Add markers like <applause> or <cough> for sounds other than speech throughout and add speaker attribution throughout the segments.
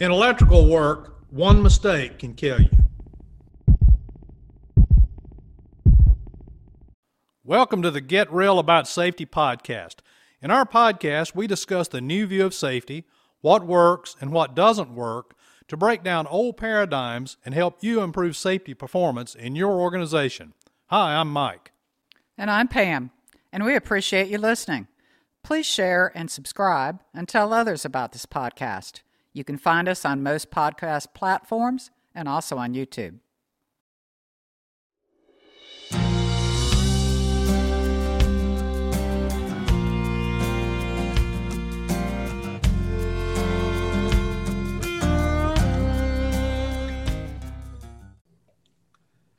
Speaker 1: In electrical work, one mistake can kill you. Welcome to the Get Real About Safety podcast. In our podcast, we discuss the new view of safety, what works and what doesn't work, to break down old paradigms and help you improve safety performance in your organization. Hi, I'm Mike.
Speaker 2: And I'm Pam, and we appreciate you listening. Please share and subscribe and tell others about this podcast. You can find us on most podcast platforms and also on YouTube.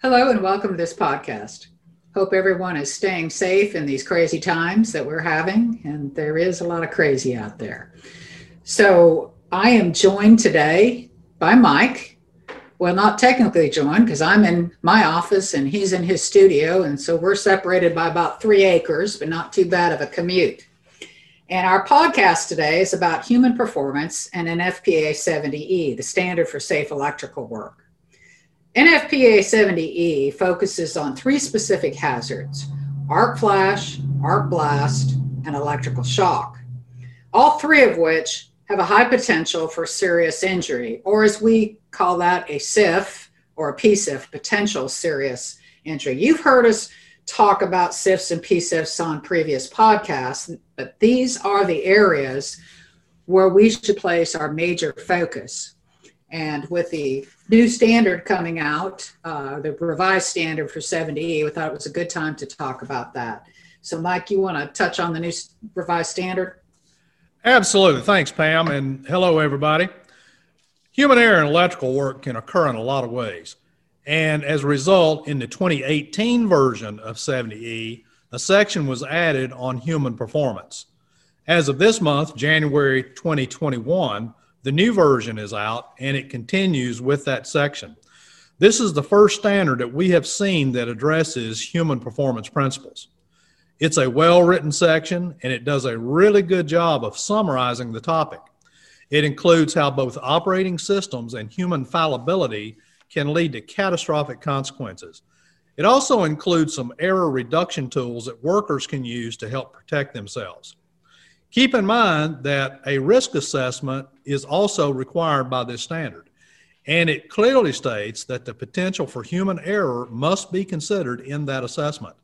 Speaker 2: Hello, and welcome to this podcast. Hope everyone is staying safe in these crazy times that we're having, and there is a lot of crazy out there. So, I am joined today by Mike. Well, not technically joined because I'm in my office and he's in his studio. And so we're separated by about three acres, but not too bad of a commute. And our podcast today is about human performance and NFPA 70E, the standard for safe electrical work. NFPA 70E focuses on three specific hazards arc flash, arc blast, and electrical shock, all three of which have a high potential for serious injury, or as we call that, a SIF or a PSIF, potential serious injury. You've heard us talk about SIFs and PSIFs on previous podcasts, but these are the areas where we should place our major focus. And with the new standard coming out, uh, the revised standard for 70E, we thought it was a good time to talk about that. So, Mike, you want to touch on the new revised standard?
Speaker 1: Absolutely. Thanks, Pam. And hello, everybody. Human error in electrical work can occur in a lot of ways. And as a result, in the 2018 version of 70E, a section was added on human performance. As of this month, January 2021, the new version is out and it continues with that section. This is the first standard that we have seen that addresses human performance principles. It's a well written section and it does a really good job of summarizing the topic. It includes how both operating systems and human fallibility can lead to catastrophic consequences. It also includes some error reduction tools that workers can use to help protect themselves. Keep in mind that a risk assessment is also required by this standard, and it clearly states that the potential for human error must be considered in that assessment.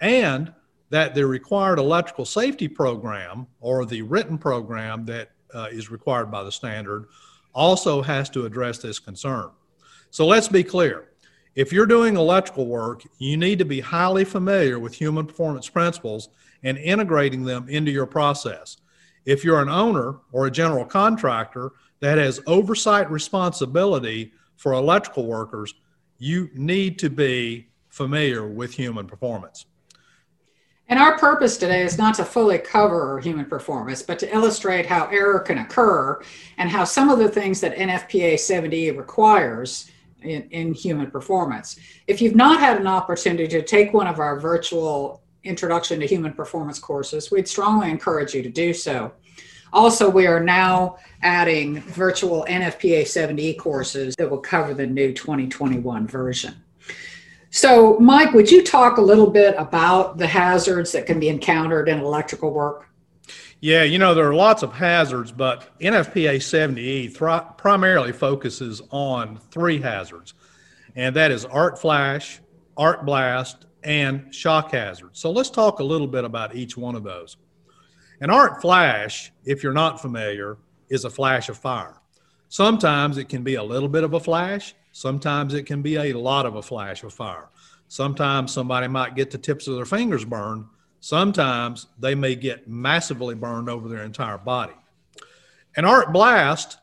Speaker 1: And that the required electrical safety program or the written program that uh, is required by the standard also has to address this concern. So let's be clear. If you're doing electrical work, you need to be highly familiar with human performance principles and integrating them into your process. If you're an owner or a general contractor that has oversight responsibility for electrical workers, you need to be familiar with human performance.
Speaker 2: And our purpose today is not to fully cover human performance, but to illustrate how error can occur and how some of the things that NFPA 70 requires in, in human performance. If you've not had an opportunity to take one of our virtual Introduction to Human Performance courses, we'd strongly encourage you to do so. Also, we are now adding virtual NFPA 70 courses that will cover the new 2021 version. So, Mike, would you talk a little bit about the hazards that can be encountered in electrical work?
Speaker 1: Yeah, you know, there are lots of hazards, but NFPA 70E th- primarily focuses on three hazards, and that is arc flash, arc blast, and shock hazard. So let's talk a little bit about each one of those. An arc flash, if you're not familiar, is a flash of fire. Sometimes it can be a little bit of a flash, Sometimes it can be a lot of a flash of fire. Sometimes somebody might get the tips of their fingers burned. Sometimes they may get massively burned over their entire body. An arc blast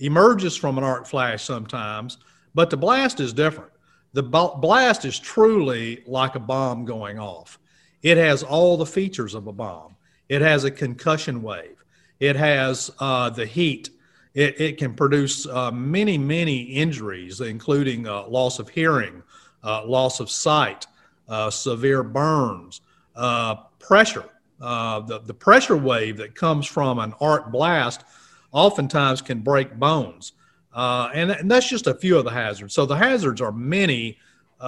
Speaker 1: emerges from an arc flash sometimes, but the blast is different. The blast is truly like a bomb going off. It has all the features of a bomb. It has a concussion wave. It has uh, the heat it, it can produce uh, many, many injuries, including uh, loss of hearing, uh, loss of sight, uh, severe burns, uh, pressure. The, the pressure wave that comes from an arc blast oftentimes can break bones. And, and, that's just a few of the hazards. So the hazards are many, uh,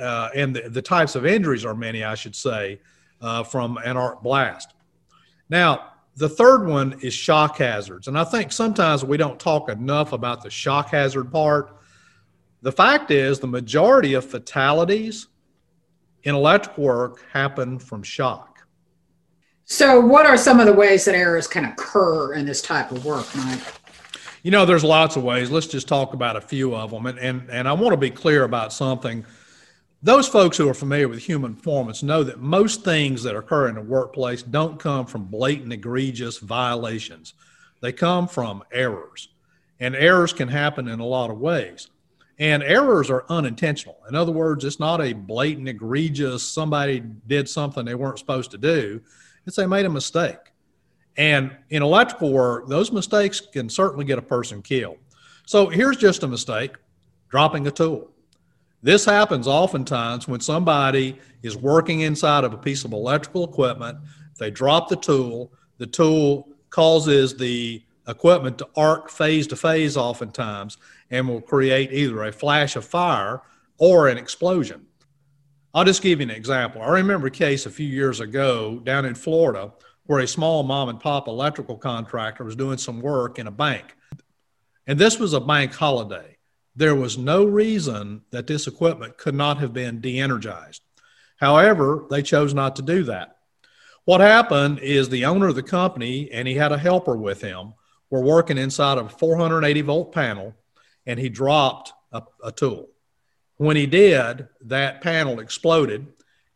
Speaker 1: uh, and the, the, types of injuries are many, I should say, uh, from an arc blast. Now, the third one is shock hazards. And I think sometimes we don't talk enough about the shock hazard part. The fact is, the majority of fatalities in electrical work happen from shock.
Speaker 2: So, what are some of the ways that errors can occur in this type of work, Mike?
Speaker 1: You know, there's lots of ways. Let's just talk about a few of them. And, and, and I want to be clear about something. Those folks who are familiar with human performance know that most things that occur in the workplace don't come from blatant, egregious violations. They come from errors. And errors can happen in a lot of ways. And errors are unintentional. In other words, it's not a blatant, egregious, somebody did something they weren't supposed to do. It's they made a mistake. And in electrical work, those mistakes can certainly get a person killed. So here's just a mistake dropping a tool. This happens oftentimes when somebody is working inside of a piece of electrical equipment. They drop the tool, the tool causes the equipment to arc phase to phase oftentimes and will create either a flash of fire or an explosion. I'll just give you an example. I remember a case a few years ago down in Florida where a small mom and pop electrical contractor was doing some work in a bank. And this was a bank holiday. There was no reason that this equipment could not have been de energized. However, they chose not to do that. What happened is the owner of the company, and he had a helper with him, were working inside of a 480 volt panel, and he dropped a, a tool. When he did, that panel exploded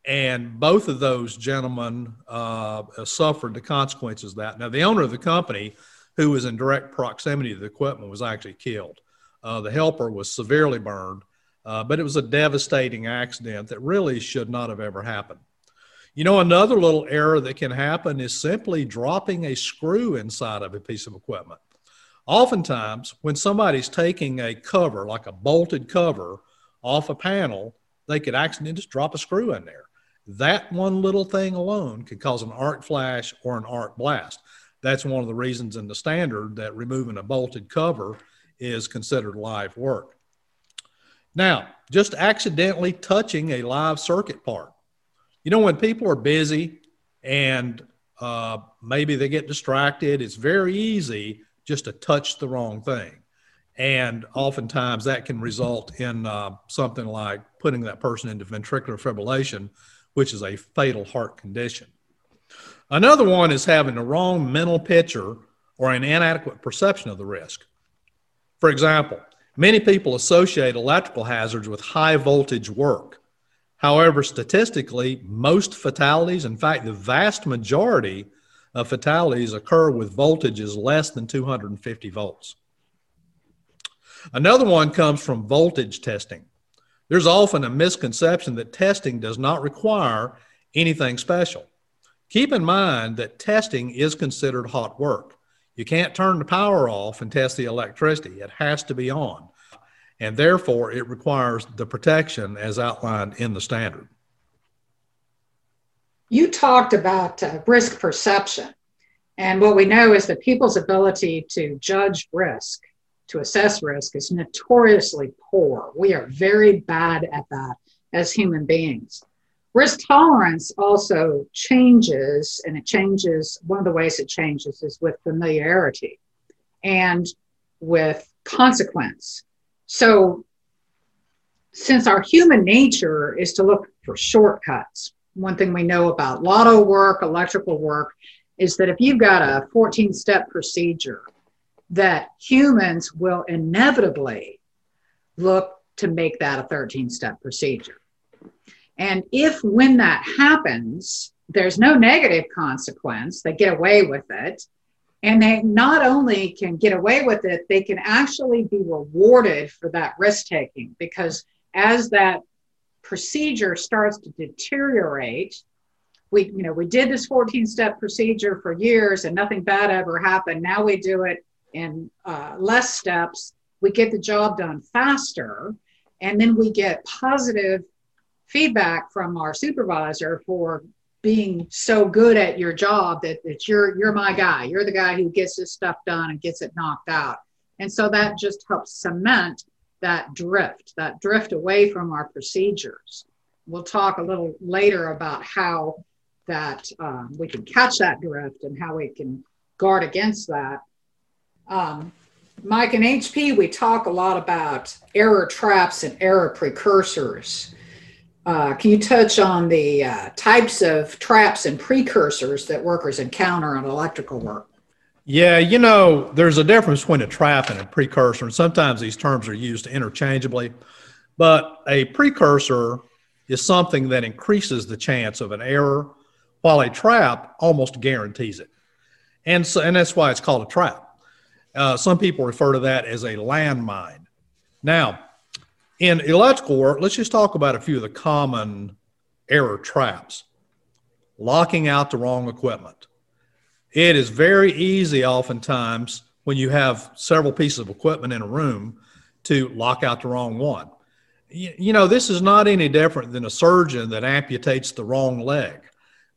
Speaker 1: and both of those gentlemen uh, suffered the consequences of that. Now, the owner of the company, who was in direct proximity to the equipment, was actually killed. Uh, the helper was severely burned, uh, but it was a devastating accident that really should not have ever happened. You know, another little error that can happen is simply dropping a screw inside of a piece of equipment. Oftentimes, when somebody's taking a cover, like a bolted cover, off a panel, they could accidentally just drop a screw in there. That one little thing alone could cause an arc flash or an arc blast. That's one of the reasons in the standard that removing a bolted cover is considered live work. Now, just accidentally touching a live circuit part. You know, when people are busy and uh, maybe they get distracted, it's very easy just to touch the wrong thing. And oftentimes that can result in uh, something like putting that person into ventricular fibrillation, which is a fatal heart condition. Another one is having the wrong mental picture or an inadequate perception of the risk. For example, many people associate electrical hazards with high voltage work. However, statistically, most fatalities, in fact, the vast majority of fatalities occur with voltages less than 250 volts. Another one comes from voltage testing. There's often a misconception that testing does not require anything special. Keep in mind that testing is considered hot work. You can't turn the power off and test the electricity, it has to be on. And therefore, it requires the protection as outlined in the standard.
Speaker 2: You talked about uh, risk perception. And what we know is that people's ability to judge risk to assess risk is notoriously poor. We are very bad at that as human beings. Risk tolerance also changes, and it changes. One of the ways it changes is with familiarity and with consequence. So, since our human nature is to look for shortcuts, one thing we know about lotto work, electrical work, is that if you've got a 14 step procedure that humans will inevitably look to make that a 13 step procedure. And if when that happens, there's no negative consequence, they get away with it. And they not only can get away with it, they can actually be rewarded for that risk taking because as that procedure starts to deteriorate, we you know we did this 14 step procedure for years and nothing bad ever happened. Now we do it in uh, less steps, we get the job done faster, and then we get positive feedback from our supervisor for being so good at your job that, that you're you're my guy. You're the guy who gets this stuff done and gets it knocked out. And so that just helps cement that drift, that drift away from our procedures. We'll talk a little later about how that um, we can catch that drift and how we can guard against that. Um, Mike and HP, we talk a lot about error traps and error precursors. Uh, can you touch on the uh, types of traps and precursors that workers encounter on electrical work?
Speaker 1: Yeah, you know, there's a difference between a trap and a precursor, and sometimes these terms are used interchangeably. But a precursor is something that increases the chance of an error, while a trap almost guarantees it. And, so, and that's why it's called a trap. Uh, some people refer to that as a landmine. Now, in electrical work, let's just talk about a few of the common error traps. Locking out the wrong equipment. It is very easy, oftentimes, when you have several pieces of equipment in a room, to lock out the wrong one. You, know, this is not any different than a surgeon that amputates the wrong leg.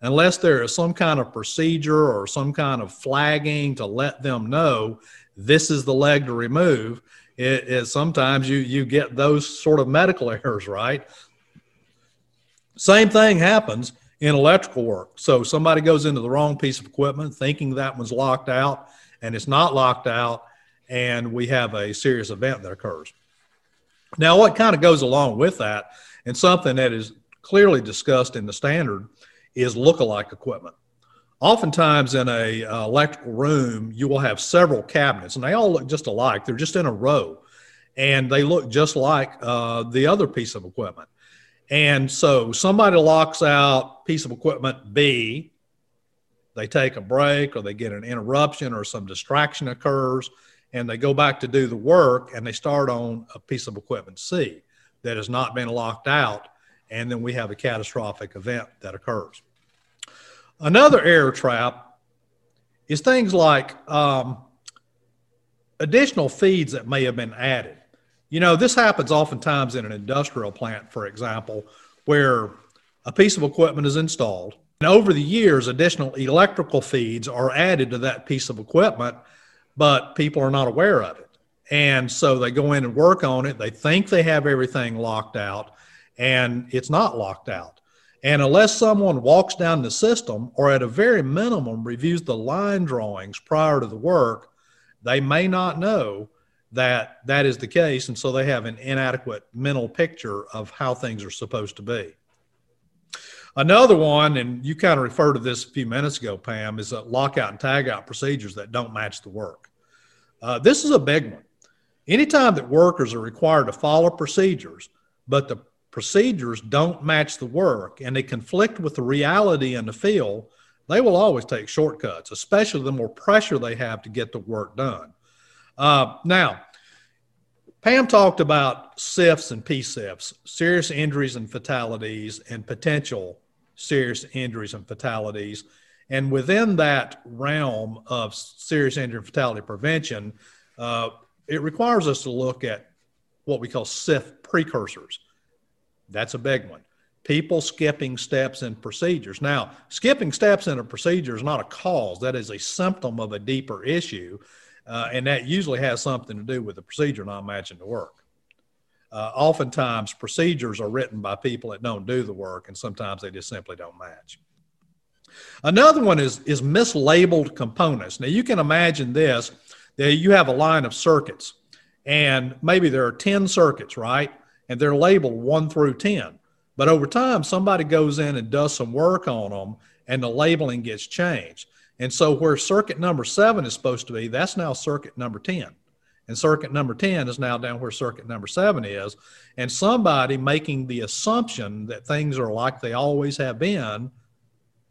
Speaker 1: Unless there is some kind of procedure or some kind of flagging to let them know this is the leg to remove, it is sometimes you you get those sort of medical <laughs> errors right? Same thing happens in electrical work. So somebody goes into the wrong piece of equipment thinking that one's locked out and it's not locked out and we have a serious event that occurs. Now what kind of goes along with that and something that is clearly discussed in the standard is look-alike equipment Oftentimes, in a uh, electrical room, you will have several cabinets, and they all look just alike. They're just in a row, and they look just like uh, the other piece of equipment. And so, somebody locks out piece of equipment B. They take a break, or they get an interruption, or some distraction occurs, and they go back to do the work, and they start on a piece of equipment C that has not been locked out, and then we have a catastrophic event that occurs. Another error trap is things like um, additional feeds that may have been added. You know, this happens oftentimes in an industrial plant, for example, where a piece of equipment is installed. And over the years, additional electrical feeds are added to that piece of equipment, but people are not aware of it. And so they go in and work on it. They think they have everything locked out, and it's not locked out. And unless someone walks down the system or at a very minimum reviews the line drawings prior to the work, they may not know that that is the case. And so they have an inadequate mental picture of how things are supposed to be. Another one, and you kind of referred to this a few minutes ago, Pam, is that lockout and tagout procedures that don't match the work. Uh, this is a big one. Anytime that workers are required to follow procedures, but the procedures don't match the work and they conflict with the reality in the field, they will always take shortcuts, especially the more pressure they have to get the work done. Uh, now, Pam talked about SIFs and PSIFs, serious injuries and fatalities, and potential serious injuries and fatalities. And within that realm of serious injury and fatality prevention, uh, it requires us to look at what we call SIF precursors. That's a big one. People skipping steps and procedures. Now, skipping steps in a procedure is not a cause, that is a symptom of a deeper issue. Uh, and that usually has something to do with the procedure not matching the work. Uh, oftentimes, procedures are written by people that don't do the work, and sometimes they just simply don't match. Another one is, is mislabeled components. Now, you can imagine this that you have a line of circuits, and maybe there are 10 circuits, right? And they're labeled one through 10. But over time, somebody goes in and does some work on them and the labeling gets changed. And so where circuit number seven is supposed to be, that's now circuit number 10. And circuit number 10 is now down where circuit number seven is. And somebody making the assumption that things are like they always have been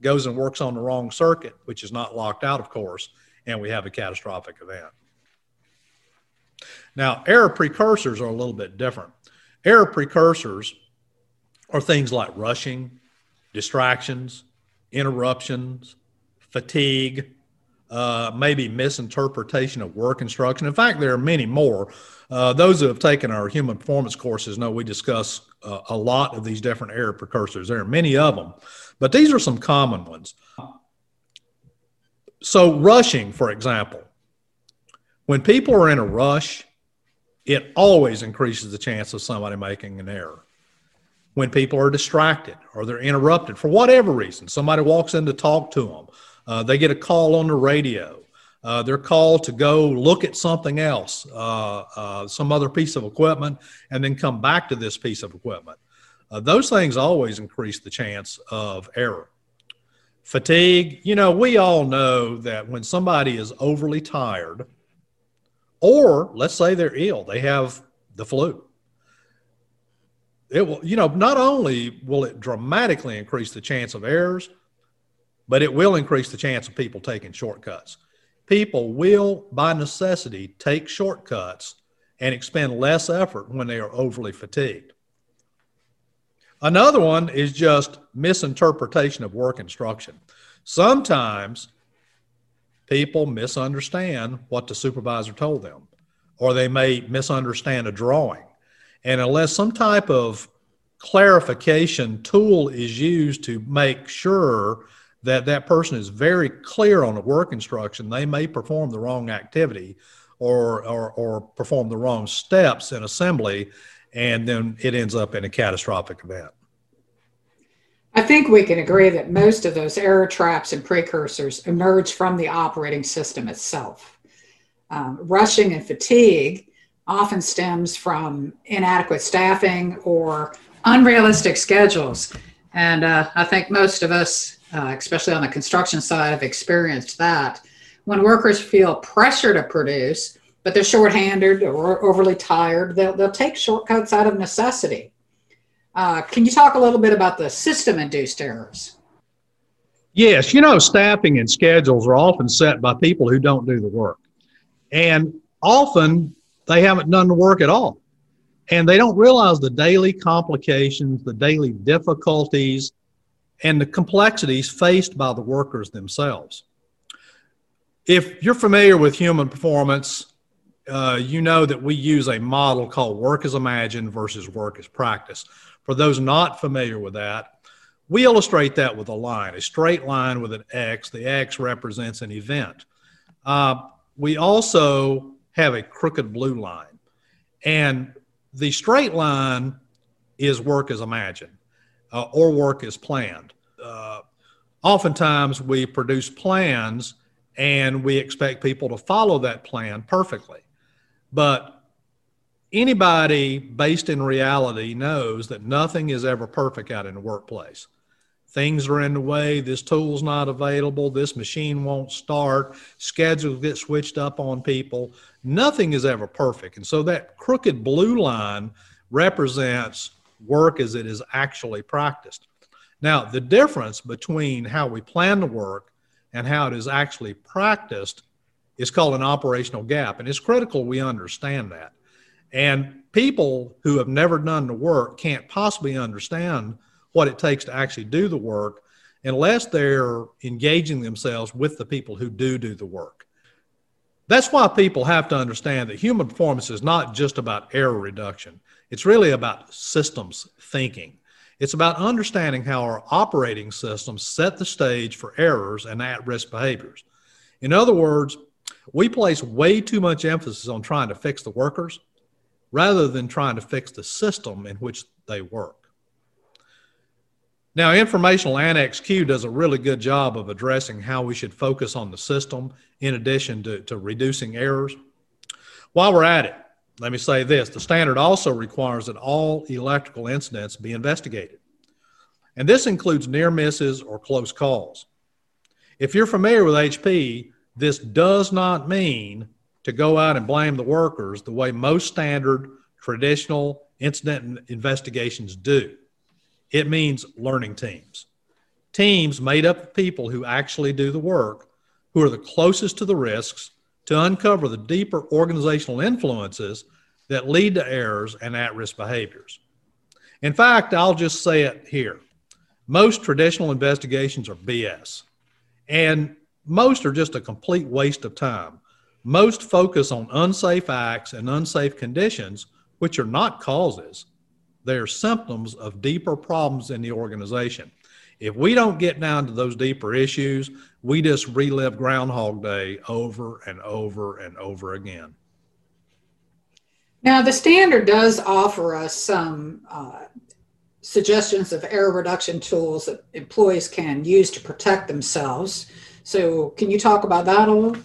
Speaker 1: goes and works on the wrong circuit, which is not locked out, of course, and we have a catastrophic event. Now, error precursors are a little bit different. Error precursors are things like rushing, distractions, interruptions, fatigue, uh, maybe misinterpretation of work instruction. In fact, there are many more. Uh, those who have taken our human performance courses know we discuss uh, a lot of these different error precursors. There are many of them, but these are some common ones. So, rushing, for example, when people are in a rush, it always increases the chance of somebody making an error. When people are distracted or they're interrupted for whatever reason, somebody walks in to talk to them, uh, they get a call on the radio, uh, they're called to go look at something else, uh, uh, some other piece of equipment, and then come back to this piece of equipment. Uh, those things always increase the chance of error. Fatigue, you know, we all know that when somebody is overly tired, or let's say they're ill, they have the flu. It will, you know, not only will it dramatically increase the chance of errors, but it will increase the chance of people taking shortcuts people will, by necessity, take shortcuts and expend less effort when they are overly fatigued. Another one is just misinterpretation of work instruction. Sometimes people misunderstand what the supervisor told them, or they may misunderstand a drawing. And unless some type of clarification tool is used to make sure that that person is very clear on the work instruction, they may perform the wrong activity or, or, or perform the wrong steps in assembly, and then it ends up in a catastrophic event.
Speaker 2: I think we can agree that most of those error traps and precursors emerge from the operating system itself. Um, rushing and fatigue often stems from inadequate staffing or unrealistic schedules. And uh, I think most of us uh, especially on the construction side, have experienced that. When workers feel pressure to produce, but they're shorthanded or overly tired, they'll, they'll take shortcuts out of necessity. Uh, can you talk a little bit about the system induced errors?
Speaker 1: Yes, you know, staffing and schedules are often set by people who don't do the work. And often they haven't done the work at all. And they don't realize the daily complications, the daily difficulties, and the complexities faced by the workers themselves. If you're familiar with human performance, uh, you know that we use a model called work as imagined versus work as practice. For those not familiar with that, we illustrate that with a line, a straight line with an X. The X represents an event. Uh, we also have a crooked blue line. And the straight line is work as imagined uh, or work as planned. Uh, oftentimes, we produce plans and we expect people to follow that plan perfectly. But anybody based in reality knows that nothing is ever perfect out in the workplace. Things are in the way, this tool's not available, this machine won't start, schedules get switched up on people. Nothing is ever perfect. And so that crooked blue line represents work as it is actually practiced. Now, the difference between how we plan the work and how it is actually practiced is called an operational gap. And it's critical we understand that. And people who have never done the work can't possibly understand what it takes to actually do the work unless they're engaging themselves with the people who do do the work. That's why people have to understand that human performance is not just about error reduction. It's really about systems thinking. It's about understanding how our operating systems set the stage for errors and at risk behaviors. In other words, we place way too much emphasis on trying to fix the workers rather than trying to fix the system in which they work. Now, Informational Annex Q does a really good job of addressing how we should focus on the system in addition to, to reducing errors. While we're at it, let me say this the standard also requires that all electrical incidents be investigated. And this includes near misses or close calls. If you're familiar with HP, this does not mean to go out and blame the workers the way most standard traditional incident investigations do. It means learning teams. Teams made up of people who actually do the work, who are the closest to the risks, to uncover the deeper organizational influences that lead to errors and at risk behaviors. In fact, I'll just say it here most traditional investigations are BS, and most are just a complete waste of time. Most focus on unsafe acts and unsafe conditions, which are not causes. they are symptoms of deeper problems in the organization. If we don't get down to those deeper issues, we just relive Groundhog Day over and over and over again.
Speaker 2: Now, the standard does offer us some uh, suggestions of error reduction tools that employees can use to protect themselves. So, can you talk about that a little?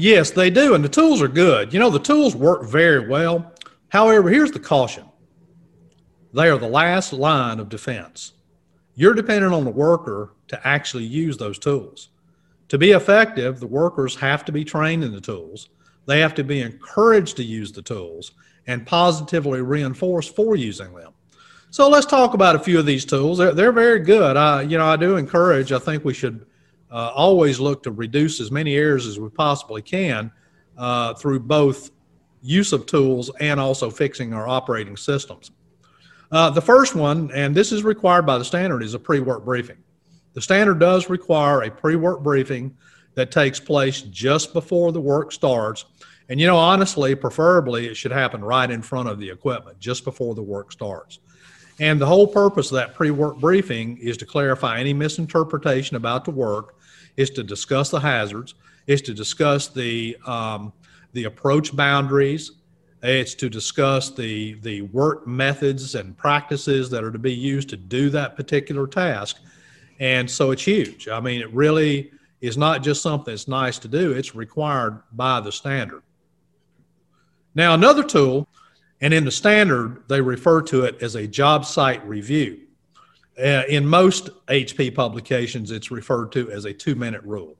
Speaker 1: Yes, they do. And the tools are good. You know, the tools work very well. However, here's the caution they are the last line of defense. You're dependent on the worker to actually use those tools. To be effective, the workers have to be trained in the tools, they have to be encouraged to use the tools and positively reinforced for using them. So let's talk about a few of these tools. They're, they're very good. I, you know, I do encourage. I think we should uh, always look to reduce as many errors as we possibly can uh, through both use of tools and also fixing our operating systems. Uh, the first one, and this is required by the standard, is a pre work briefing. The standard does require a pre work briefing that takes place just before the work starts. And, you know, honestly, preferably it should happen right in front of the equipment, just before the work starts. And the whole purpose of that pre work briefing is to clarify any misinterpretation about the work is to discuss the hazards, is to discuss the um, the approach boundaries, it's to discuss the the work methods and practices that are to be used to do that particular task. And so it's huge. I mean, it really is not just something that's nice to do, it's required by the standard. Now, another tool, and in the standard, they refer to it as a job site review. Uh, in most HP publications, it's referred to as a two minute rule,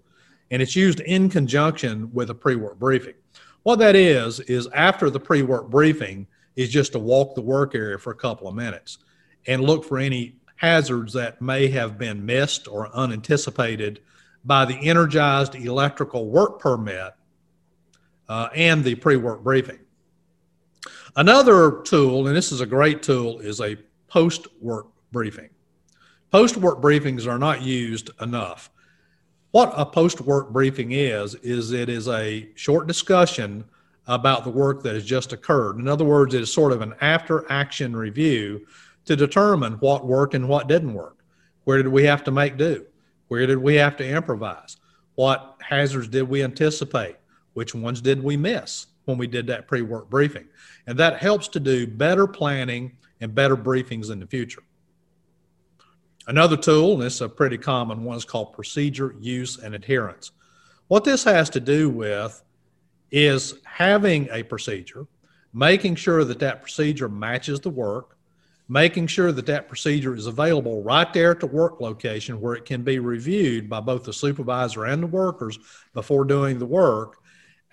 Speaker 1: and it's used in conjunction with a pre work briefing. What that is, is after the pre work briefing, is just to walk the work area for a couple of minutes and look for any hazards that may have been missed or unanticipated by the energized electrical work permit uh, and the pre work briefing. Another tool, and this is a great tool, is a post work briefing. Post work briefings are not used enough. What a post work briefing is, is it is a short discussion about the work that has just occurred. In other words, it is sort of an after action review to determine what worked and what didn't work. Where did we have to make do? Where did we have to improvise? What hazards did we anticipate? Which ones did we miss when we did that pre work briefing? And that helps to do better planning and better briefings in the future. Another tool, and it's a pretty common one, is called procedure use and adherence. What this has to do with is having a procedure, making sure that that procedure matches the work, making sure that that procedure is available right there at the work location where it can be reviewed by both the supervisor and the workers before doing the work.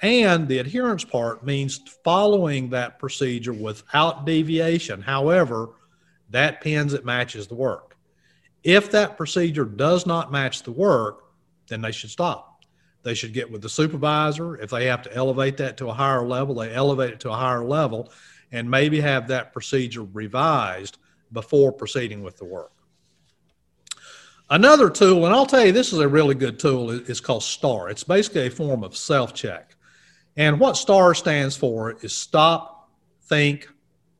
Speaker 1: And the adherence part means following that procedure without deviation. However, that pins it matches the work. If that procedure does not match the work, then they should stop. They should get with the supervisor. If they have to elevate that to a higher level, they elevate it to a higher level and maybe have that procedure revised before proceeding with the work. Another tool, and I'll tell you, this is a really good tool, it's called STAR. It's basically a form of self check. And what STAR stands for is stop, think,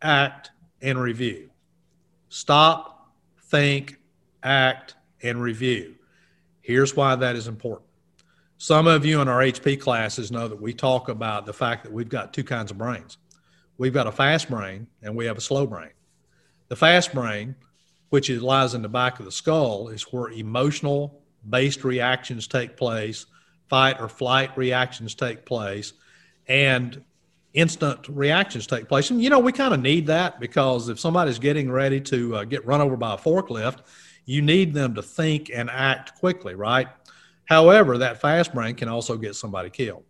Speaker 1: act, and review. Stop, think, act, and review. Here's why that is important. Some of you in our HP classes know that we talk about the fact that we've got two kinds of brains. We've got a fast brain and we have a slow brain. The fast brain, which lies in the back of the skull, is where emotional based reactions take place, fight or flight reactions take place, and instant reactions take place. And you know, we kind of need that because if somebody's getting ready to uh, get run over by a forklift, you need them to think and act quickly, right? However, that fast brain can also get somebody killed.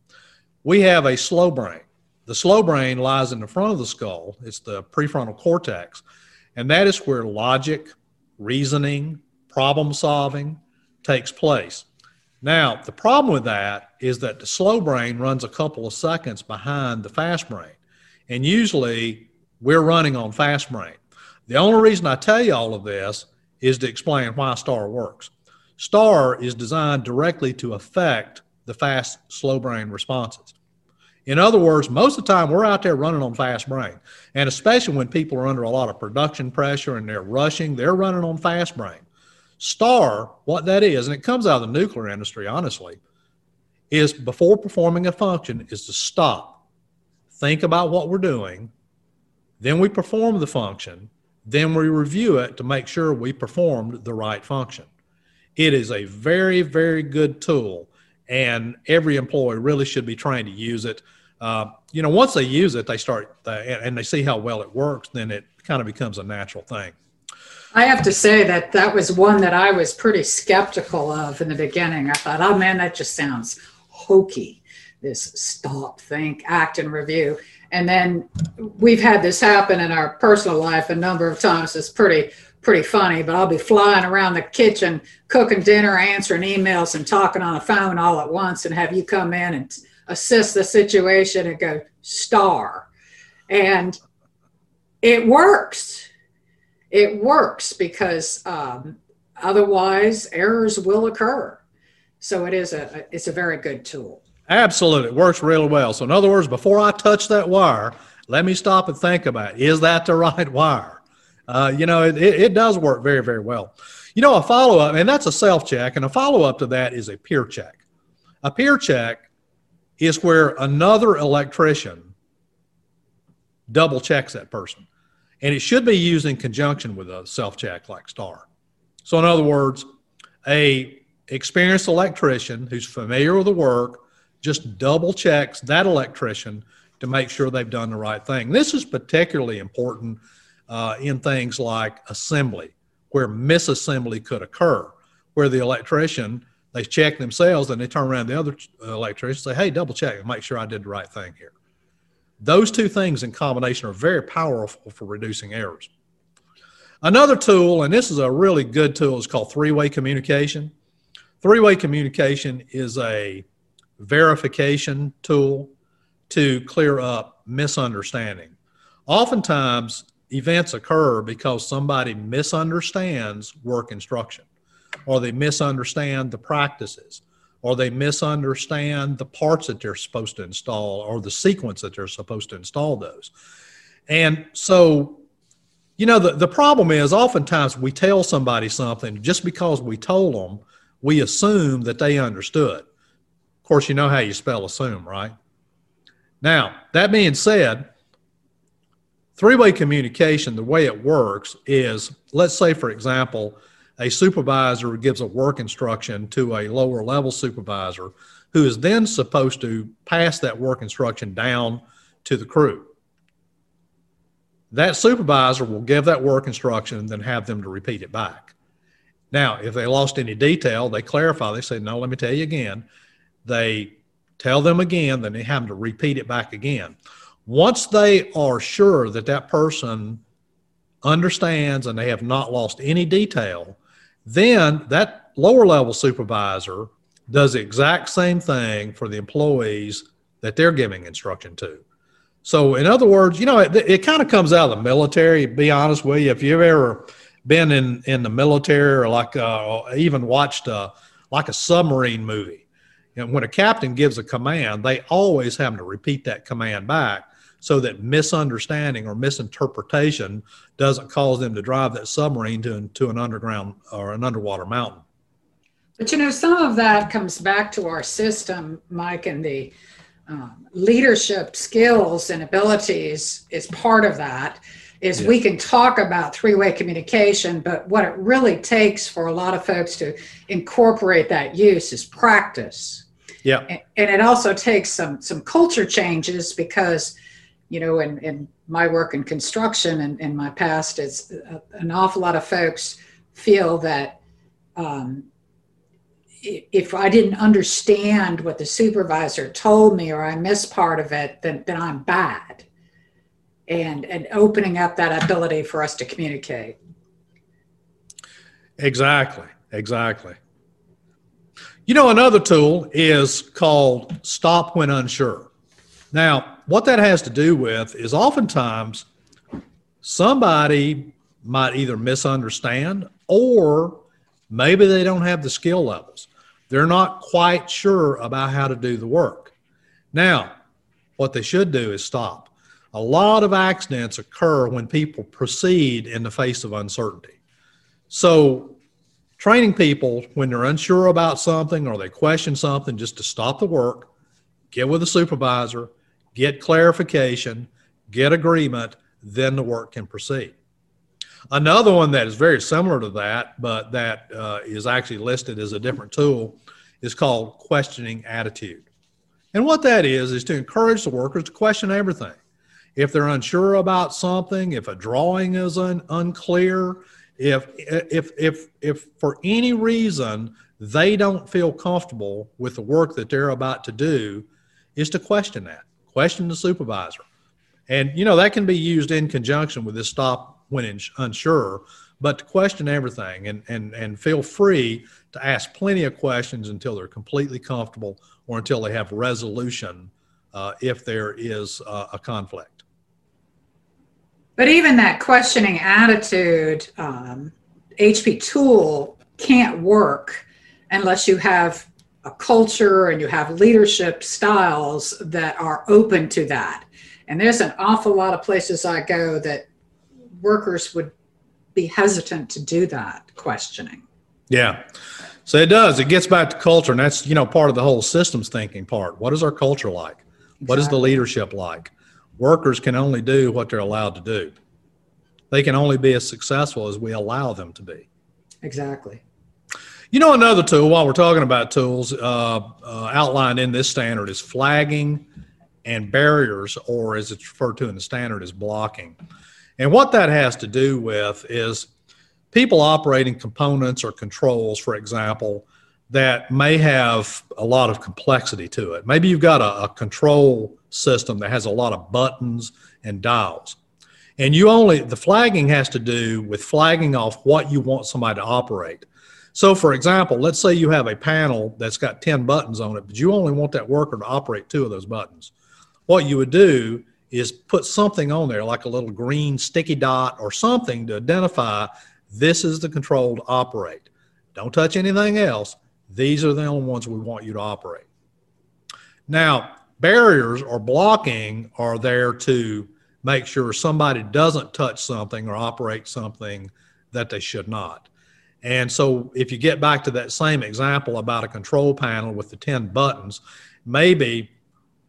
Speaker 1: We have a slow brain. The slow brain lies in the front of the skull, it's the prefrontal cortex, and that is where logic, reasoning, problem solving takes place. Now, the problem with that is that the slow brain runs a couple of seconds behind the fast brain. And usually we're running on fast brain. The only reason I tell you all of this is to explain why STAR works. STAR is designed directly to affect the fast slow brain responses. In other words, most of the time we're out there running on fast brain. And especially when people are under a lot of production pressure and they're rushing, they're running on fast brain. STAR, what that is, and it comes out of the nuclear industry, honestly, is before performing a function is to stop, think about what we're doing, then we perform the function, then we review it to make sure we performed the right function. It is a very, very good tool, and every employee really should be trying to use it. Uh, you know, once they use it, they start uh, and they see how well it works, then it kind of becomes a natural thing.
Speaker 2: I have to say that that was one that I was pretty skeptical of in the beginning. I thought, oh man, that just sounds hokey. This stop, think, act, and review. And then we've had this happen in our personal life a number of times. It's pretty pretty funny, but I'll be flying around the kitchen, cooking dinner, answering emails, and talking on the phone all at once, and have you come in and assist the situation and go star. And it works. It works because um, otherwise errors will occur. So it is a it's a very good tool.
Speaker 1: Absolutely, it works really well. So in other words, before I touch that wire, let me stop and think about it. is that the <laughs> right wire? Uh, you know, it, it, it does work very very well. You know, a follow up, and that's a self check, and a follow up to that is a peer check. A peer check is where another electrician double checks that person, and it should be used in conjunction with a self check like STAR. So in other words, a experienced electrician who's familiar with the work just double checks that electrician to make sure they've done the right thing. This is particularly important uh, in things like assembly, where misassembly could occur, where the electrician they check themselves and they turn around the other uh, electrician and say, "Hey, double check and make sure I did the right thing here." Those two things in combination are very powerful for reducing errors. Another tool, and this is a really good tool, is called three-way communication. Three-way communication is a verification tool to clear up misunderstanding. Oftentimes, events occur because somebody misunderstands work instruction, or they misunderstand the practices, or they misunderstand the parts that they're supposed to install, or the sequence that they're supposed to install those. And so, you know, the, the problem is oftentimes we tell somebody something just because we told them, we assume that they understood course, you know how you spell assume, right? Now, that being said, three way communication, the way it works is let's say, for example, a supervisor gives a work instruction to a lower level supervisor who is then supposed to pass that work instruction down to the crew. That supervisor will give that work instruction and then have them to repeat it back. Now, if they lost any detail, they clarify. They say, no, let me tell you again they tell them again, then they have to repeat it back again. Once they are sure that that person understands and they have not lost any detail, then that lower level supervisor does the exact same thing for the employees that they're giving instruction to. So, in other words, you know, it, it kind of comes out of the military. Be honest with you, if you've ever been in in the military or like uh, even watched uh, like a submarine movie, and when a captain gives a command, they always have to repeat that command back so that misunderstanding or misinterpretation doesn't cause them to drive that submarine to, to an underground or an underwater mountain.
Speaker 2: But you know, some of that comes back to our system, Mike, and the um, leadership skills and abilities is part of that. Is yeah. we can talk about three-way communication, but what it really takes for a lot of folks to incorporate that use is practice
Speaker 1: yeah.
Speaker 2: And it also takes some some culture changes because, you know, in, in my work in construction and in my past, it's uh, an awful lot of folks feel that um, if I didn't understand what the supervisor told me or I missed part of it, then, then I'm bad. And, and opening up that ability for us to communicate.
Speaker 1: Exactly. Exactly. You know, another tool is called stop when unsure. Now, what that has to do with is oftentimes somebody might either misunderstand or maybe they don't have the skill levels. They're not quite sure about how to do the work. Now, what they should do is stop. A lot of accidents occur when people proceed in the face of uncertainty. So, training people when they're unsure about something or they question something just to stop the work, get with the supervisor, get clarification, get agreement, then the work can proceed. Another one that is very similar to that, but that uh, is actually listed as a different tool, is called questioning attitude. And what that is, is to encourage the workers to question everything. If they're unsure about something, if a drawing is un- unclear, if, if, if, if for any reason they don't feel comfortable with the work that they're about to do, is to question that. Question the supervisor. And, you know, that can be used in conjunction with this stop when unsure, but to question everything and, and, and feel free to ask plenty of questions until they're completely comfortable or until they have resolution uh, if there is uh, a conflict.
Speaker 2: But even that questioning attitude, um, HP tool can't work unless you have a culture and you have leadership styles that are open to that. And there's an awful lot of places I go that workers would be hesitant to do that questioning.
Speaker 1: Yeah. So it does. It gets back to culture, and that's you know part of the whole systems thinking part. What is our culture like? Exactly. What is the leadership like? Workers can only do what they're allowed to do. They can only be as successful as we allow them to be.
Speaker 2: Exactly.
Speaker 1: You know, another tool, while we're talking about tools, uh, uh, outlined in this standard is flagging and barriers, or as it's referred to in the standard as blocking. And what that has to do with is people operating components or controls, for example, that may have a lot of complexity to it. Maybe you've got a, a, control system that has a lot of buttons and dials. And you only, the flagging has to do with flagging off what you want somebody to operate. So, for example, let's say you have a panel that's got 10 buttons on it, but you only want that worker to operate two of those buttons. What you would do is put something on there, like a little green sticky dot or something to identify this is the control to operate. Don't touch anything else. These are the only ones we want you to operate. Now, barriers or blocking are there to make sure somebody doesn't touch something or operate something that they should not. And so, if you get back to that same example about a control panel with the 10 buttons, maybe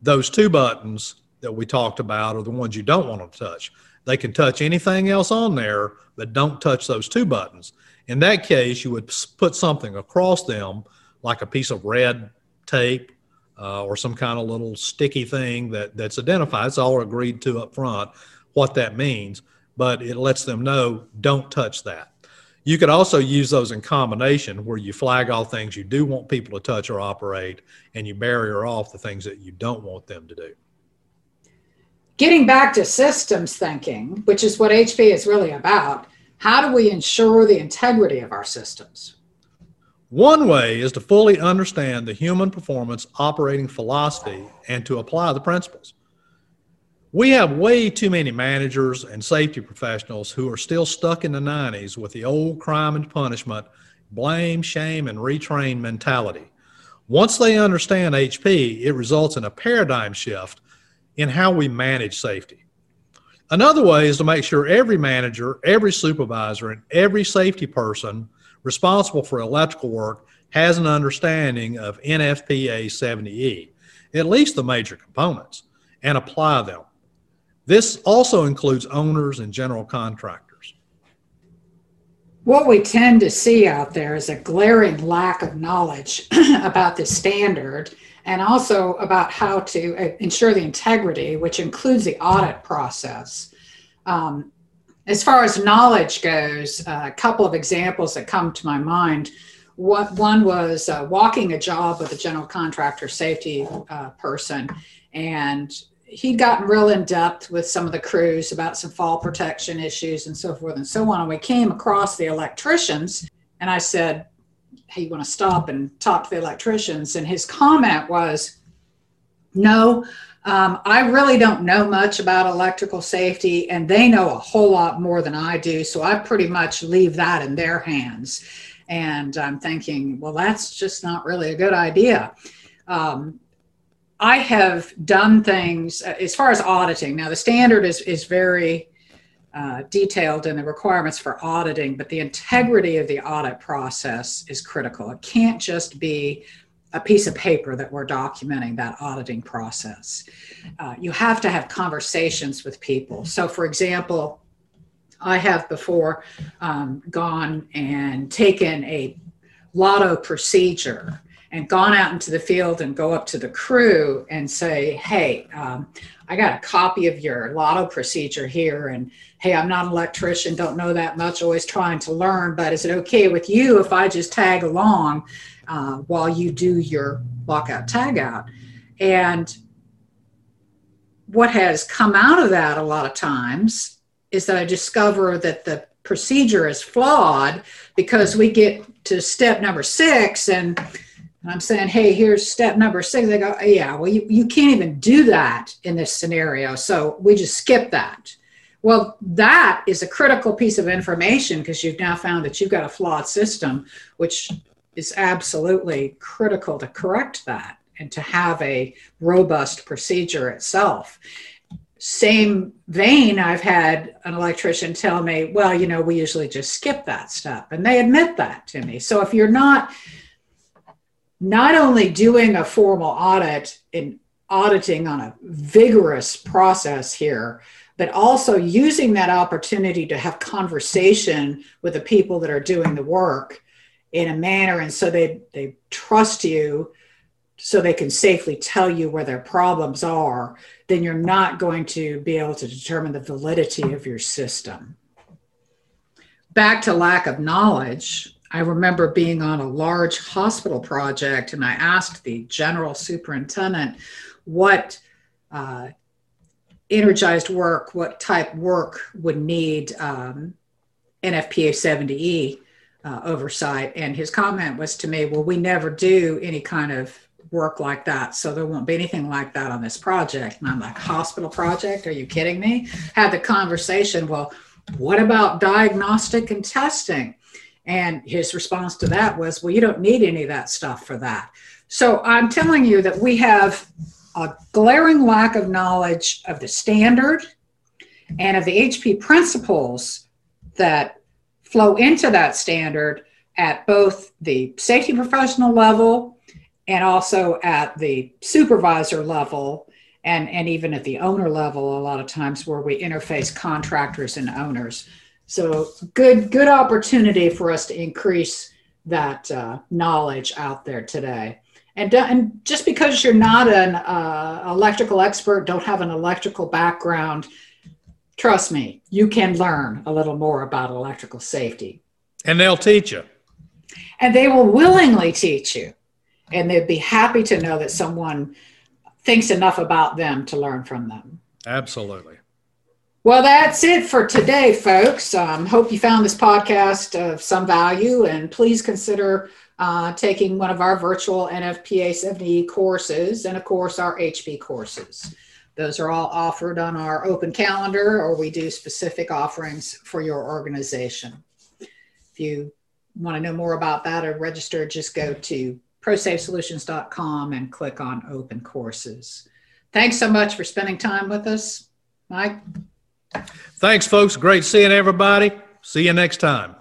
Speaker 1: those two buttons that we talked about are the ones you don't want them to touch. They can touch anything else on there, but don't touch those two buttons. In that case, you would put something across them, like a piece of red tape uh, or some kind of little sticky thing that, that's identified. It's all agreed to up front what that means, but it lets them know don't touch that. You could also use those in combination where you flag all things you do want people to touch or operate, and you barrier off the things that you don't want them to do
Speaker 2: getting back to systems thinking, which is what HP is really about, how do we ensure the integrity of our systems?
Speaker 1: One way is to fully understand the human performance operating philosophy and to apply the principles. We have way too many managers and safety professionals who are still stuck in the 90s with the old crime and punishment, blame, shame, and retrain mentality. Once they understand HP, it results in a paradigm shift in how we manage safety. Another way is to make sure every manager, every supervisor, and every safety person responsible for electrical work has an understanding of NFPA 70E, at least the major components, and apply them. This also includes owners and general contractors.
Speaker 2: What we tend to see out there is a glaring lack of knowledge <clears throat> about the standard and also about how to uh, ensure the integrity, which includes the audit process. Um, as far as knowledge goes, uh, a couple of examples that come to my mind. What one was uh, walking a job with a general contractor safety uh, person, and he'd gotten real in depth with some of the crews about some fall protection issues and so forth and so on. And we came across the electricians, and I said, hey, you want to stop and talk to the electricians? And his comment was, no, um, I really don't know much about electrical safety, and they know a whole lot more than I do. So I pretty much leave that in their hands. And I'm thinking, well, that's just not really a good idea. Um, I have done things uh, as far as auditing. Now, the standard is, is very uh, detailed in the requirements for auditing, but the integrity of the audit process is critical. It can't just be a piece of paper that we're documenting that auditing process. Uh, you have to have conversations with people. So, for example, I have before um, gone and taken a LOTO procedure and gone out into the field and go up to the crew and say, hey, um, I got a copy of your LOTO procedure here. And hey, I'm not an electrician, don't know that much, always trying to learn, but is it okay with you if I just tag along uh, while you do your lockout tagout? And what has come out of that a lot of times is that I discover that the procedure is flawed because we get to step number six and I'm saying, hey, here's step number six. They go, yeah, well, you, you can't even do that in this scenario. So we just skip that. Well, that is a critical piece of information because you've now found that you've got a flawed system, which is absolutely critical to correct that and to have a robust procedure itself. Same vein, I've had an electrician tell me, well, you know, we usually just skip that step. And they admit that to me. So if you're not, not only doing a formal audit and auditing on a vigorous process here, but also using that opportunity to have conversation with the people that are doing the work in a manner and so they they trust you so they can safely tell you where their problems are then you're not going to be able to determine the validity of your system. Back to lack of knowledge I remember being on a large hospital project, and I asked the general superintendent what uh, energized work, what type work would need um, NFPA 70E uh, oversight. And his comment was to me, Well, we never do any kind of work like that. So there won't be anything like that on this project. And I'm like, Hospital project? Are you kidding me? Had the conversation, Well, what about diagnostic and testing? And his response to that was, well, you don't need any of that stuff for that. So I'm telling you that we have a glaring lack of knowledge of the standard and of the HP principles that flow into that standard at both the safety professional level and also at the supervisor level and, and even at the owner level a lot of times where we interface contractors and owners so good, good opportunity for us to increase that uh, knowledge out there today. And, uh, and just because you're not an uh, electrical expert, don't have an electrical background, trust me, you can learn a little more about electrical safety.
Speaker 1: And they'll teach you.
Speaker 2: And they will willingly teach you. And they'd be happy to know that someone thinks enough about them to learn from them.
Speaker 1: Absolutely.
Speaker 2: Well, that's it for today, folks. Um, hope you found this podcast of some value, and please consider uh, taking one of our virtual NFPA 70 courses, and of course, our HP courses. Those are all offered on our open calendar, or we do specific offerings for your organization. If you want to know more about that or register, just go to prosafesolutions.com and click on open courses. Thanks so much for spending time with us. Mike?
Speaker 1: Thanks, folks. Great seeing everybody. See you next time.